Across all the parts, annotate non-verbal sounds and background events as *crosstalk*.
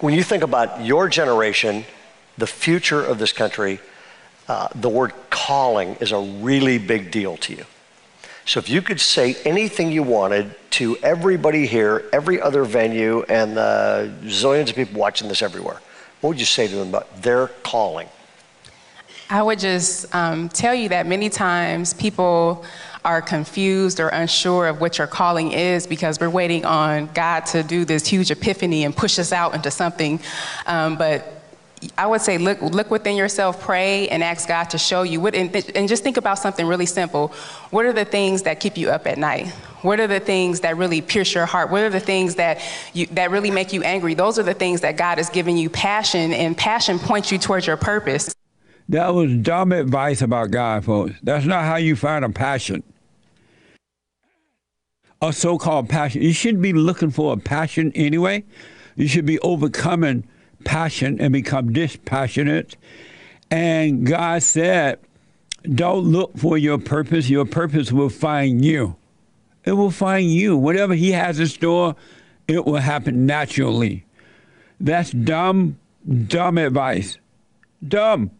When you think about your generation, the future of this country, uh, the word calling is a really big deal to you. So if you could say anything you wanted to everybody here, every other venue, and the zillions of people watching this everywhere, what would you say to them about their calling? I would just um, tell you that many times people are confused or unsure of what your calling is because we're waiting on God to do this huge epiphany and push us out into something. Um, but I would say look, look within yourself, pray, and ask God to show you. What, and, and just think about something really simple. What are the things that keep you up at night? What are the things that really pierce your heart? What are the things that, you, that really make you angry? Those are the things that God has given you passion, and passion points you towards your purpose. That was dumb advice about God, folks. That's not how you find a passion. A so called passion. You shouldn't be looking for a passion anyway. You should be overcoming passion and become dispassionate. And God said, Don't look for your purpose, your purpose will find you. It will find you. Whatever He has in store, it will happen naturally. That's dumb, dumb advice. Dumb.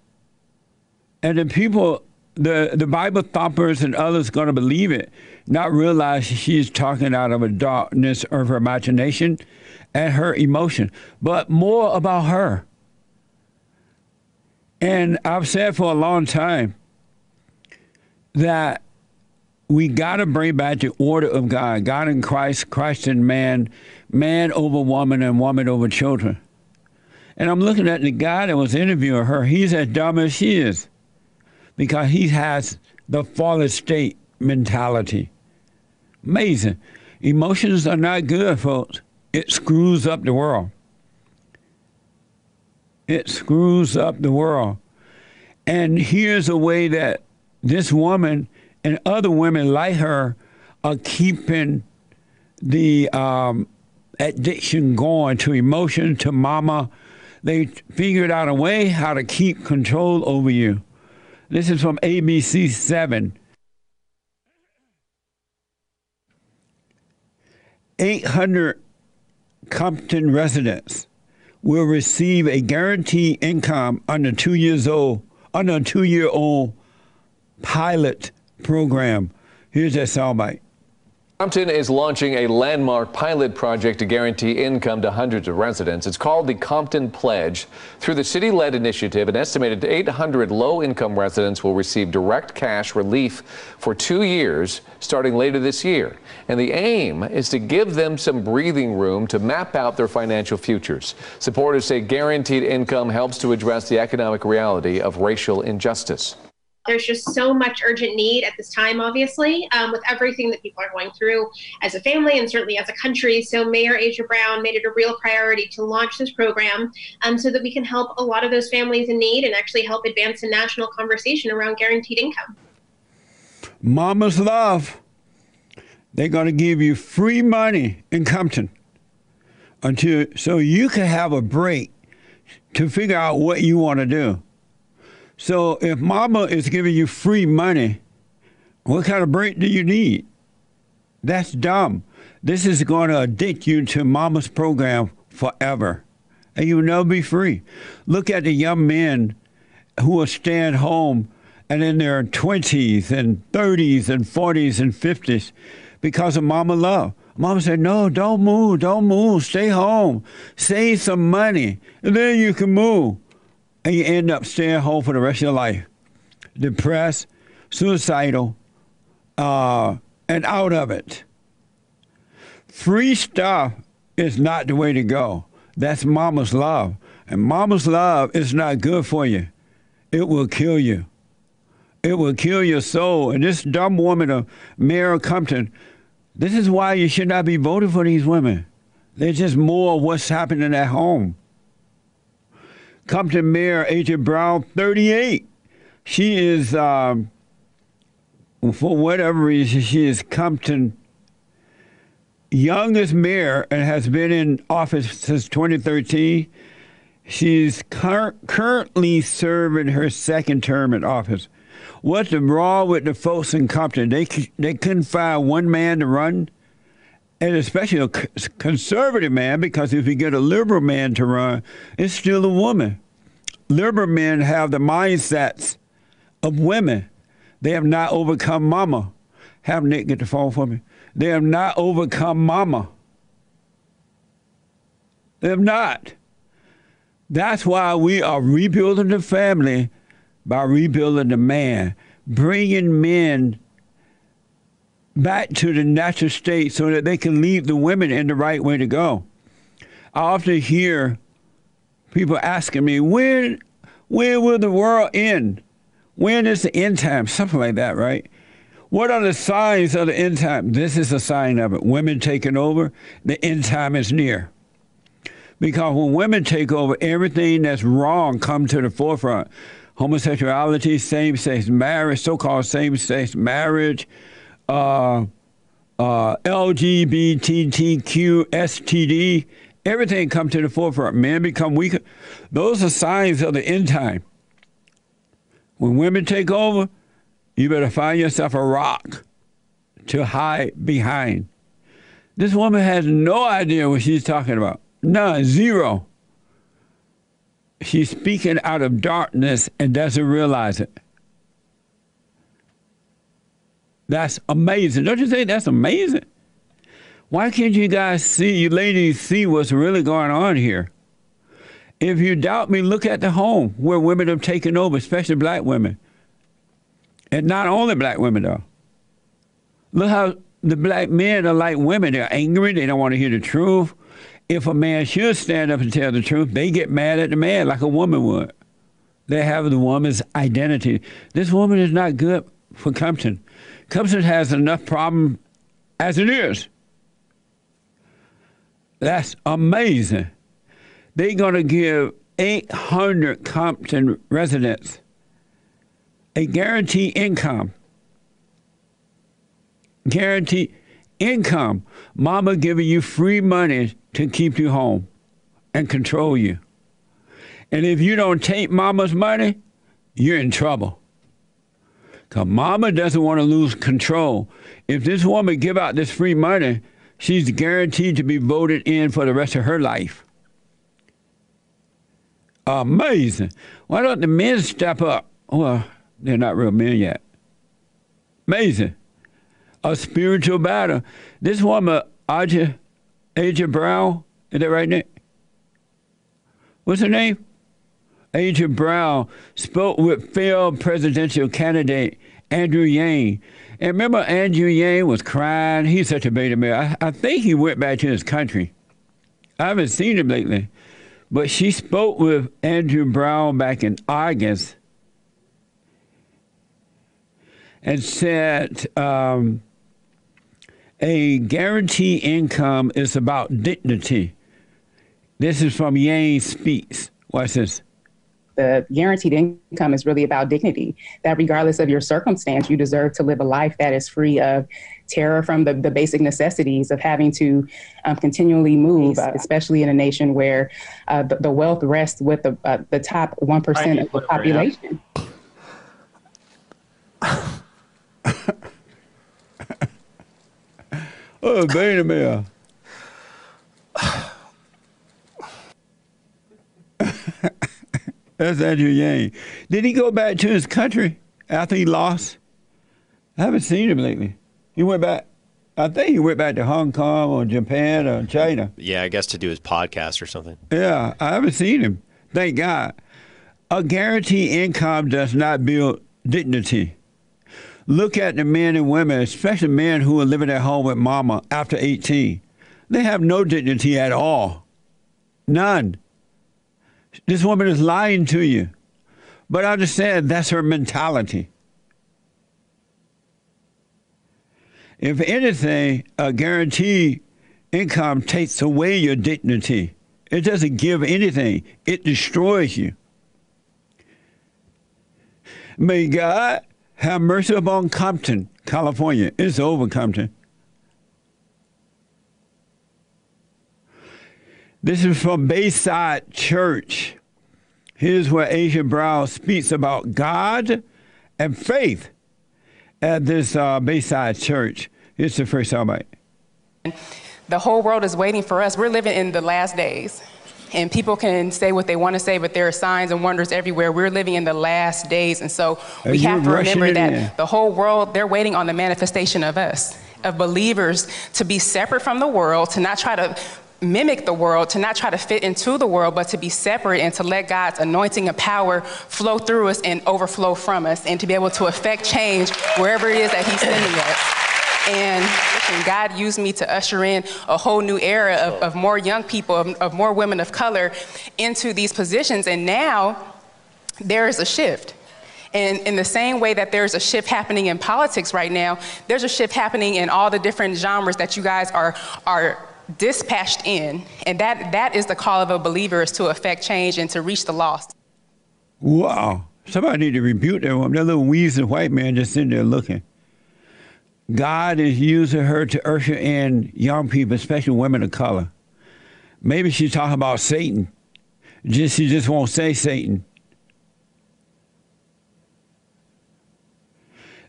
And the people, the, the Bible thumpers and others going to believe it, not realize she's talking out of a darkness of her imagination and her emotion, but more about her. And I've said for a long time that we got to bring back the order of God God in Christ, Christ in man, man over woman, and woman over children. And I'm looking at the guy that was interviewing her. He's as dumb as she is because he has the father state mentality. Amazing. Emotions are not good, folks it screws up the world. It screws up the world. And here's a way that this woman and other women like her are keeping the um, addiction going to emotion, to mama. They figured out a way how to keep control over you. This is from ABC 7. 800 Compton residents will receive a guaranteed income under two years old under a two year old pilot program. Here's that soundbite. Compton is launching a landmark pilot project to guarantee income to hundreds of residents. It's called the Compton Pledge. Through the city led initiative, an estimated 800 low income residents will receive direct cash relief for two years starting later this year. And the aim is to give them some breathing room to map out their financial futures. Supporters say guaranteed income helps to address the economic reality of racial injustice there's just so much urgent need at this time, obviously, um, with everything that people are going through as a family and certainly as a country. So Mayor Aja Brown made it a real priority to launch this program um, so that we can help a lot of those families in need and actually help advance a national conversation around guaranteed income. Mama's Love. They're going to give you free money in Compton until so you can have a break to figure out what you want to do. So if mama is giving you free money, what kind of break do you need? That's dumb. This is going to addict you to mama's program forever. And you'll never be free. Look at the young men who will stay at home and in their 20s and 30s and 40s and 50s because of mama love. Mama said, No, don't move, don't move, stay home, save some money, and then you can move and you end up staying home for the rest of your life, depressed, suicidal, uh, and out of it. Free stuff is not the way to go. That's mama's love. And mama's love is not good for you. It will kill you. It will kill your soul. And this dumb woman of Mayor Compton, this is why you should not be voting for these women. They're just more of what's happening at home. Compton Mayor Aja Brown, 38. She is, um, for whatever reason, she is Compton youngest mayor and has been in office since 2013. She's cur- currently serving her second term in office. What's the wrong with the folks in Compton? They they couldn't find one man to run, and especially a conservative man, because if you get a liberal man to run, it's still a woman. Liberal men have the mindsets of women. They have not overcome mama. Have Nick get the phone for me. They have not overcome mama. They have not. That's why we are rebuilding the family by rebuilding the man, bringing men back to the natural state so that they can lead the women in the right way to go. I often hear people asking me, when, when will the world end? When is the end time? Something like that, right? What are the signs of the end time? This is a sign of it. Women taking over, the end time is near. Because when women take over, everything that's wrong comes to the forefront. Homosexuality, same-sex marriage, so-called same-sex marriage, uh, uh, LGBTQ, STD, everything come to the forefront. Men become weaker. Those are signs of the end time. When women take over, you better find yourself a rock to hide behind. This woman has no idea what she's talking about. None, zero. She's speaking out of darkness and doesn't realize it. That's amazing. Don't you think that's amazing? Why can't you guys see, you ladies see what's really going on here? If you doubt me, look at the home where women have taken over, especially black women. And not only black women, though. Look how the black men are like women. They're angry. They don't want to hear the truth. If a man should stand up and tell the truth, they get mad at the man like a woman would. They have the woman's identity. This woman is not good for Compton. Compton has enough problem as it is. That's amazing. They're going to give 800 Compton residents a guaranteed income. Guaranteed income. Mama giving you free money to keep you home and control you. And if you don't take mama's money, you're in trouble. Because mama doesn't want to lose control. If this woman give out this free money, she's guaranteed to be voted in for the rest of her life. Amazing. Why don't the men step up? Well, they're not real men yet. Amazing. A spiritual battle. This woman, Aja, Aja Brown, is that right, Nick? What's her name? Aja Brown spoke with failed presidential candidate Andrew Yang. And remember, Andrew Yang was crying. He's such a beta male. I, I think he went back to his country. I haven't seen him lately. But she spoke with Andrew Brown back in August and said um, a guaranteed income is about dignity. This is from Yang Speaks. What's this? The guaranteed income is really about dignity, that regardless of your circumstance, you deserve to live a life that is free of terror from the, the basic necessities of having to um, continually move, uh, especially in a nation where uh, the, the, wealth rests with the, uh, the top 1% of the population. *laughs* oh, Benjamin. That's Andrew Yang. Did he go back to his country after he lost? I haven't seen him lately. He went back. I think he went back to Hong Kong or Japan or China. Yeah, I guess to do his podcast or something. Yeah, I haven't seen him. Thank God. A guaranteed income does not build dignity. Look at the men and women, especially men who are living at home with mama after 18. They have no dignity at all. None. This woman is lying to you. But understand that's her mentality. If anything, a guaranteed income takes away your dignity. It doesn't give anything, it destroys you. May God have mercy upon Compton, California. It's over, Compton. This is from Bayside Church. Here's where Aja Brown speaks about God and faith at this uh, Bayside Church. Here's the first soundbite the whole world is waiting for us. We're living in the last days. And people can say what they want to say, but there are signs and wonders everywhere. We're living in the last days. And so we you have to remember that in? the whole world, they're waiting on the manifestation of us, of believers to be separate from the world, to not try to mimic the world, to not try to fit into the world, but to be separate and to let God's anointing and power flow through us and overflow from us, and to be able to affect change wherever it is that He's sending us. And God used me to usher in a whole new era of, of more young people, of, of more women of color into these positions. And now there is a shift. And in the same way that there's a shift happening in politics right now, there's a shift happening in all the different genres that you guys are, are dispatched in. And that, that is the call of a believer is to affect change and to reach the lost. Wow. Somebody need to rebuke that woman. That little wheezing white man just sitting there looking. God is using her to usher in young people, especially women of color. Maybe she's talking about Satan. Just she just won't say Satan.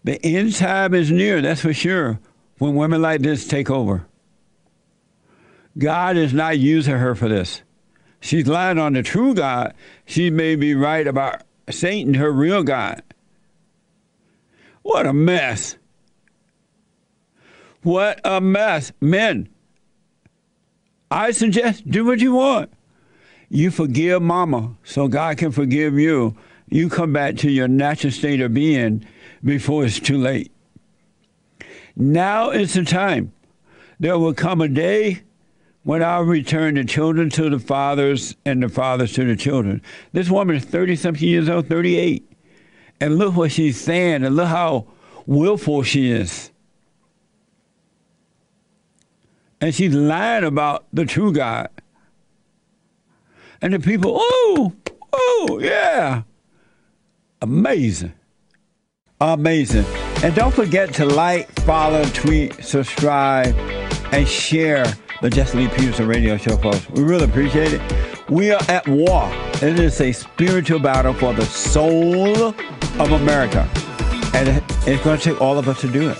The end time is near, that's for sure, when women like this take over. God is not using her for this. She's lying on the true God. She may be right about Satan, her real God. What a mess. What a mess. Men, I suggest do what you want. You forgive mama so God can forgive you. You come back to your natural state of being before it's too late. Now is the time. There will come a day when I'll return the children to the fathers and the fathers to the children. This woman is 30 something years old, 38. And look what she's saying, and look how willful she is. And she's lying about the true God. And the people, oh, oh, yeah. Amazing. Amazing. And don't forget to like, follow, tweet, subscribe, and share the Jesse Lee Peterson radio show, folks. We really appreciate it. We are at war. It is a spiritual battle for the soul of America. And it's going to take all of us to do it.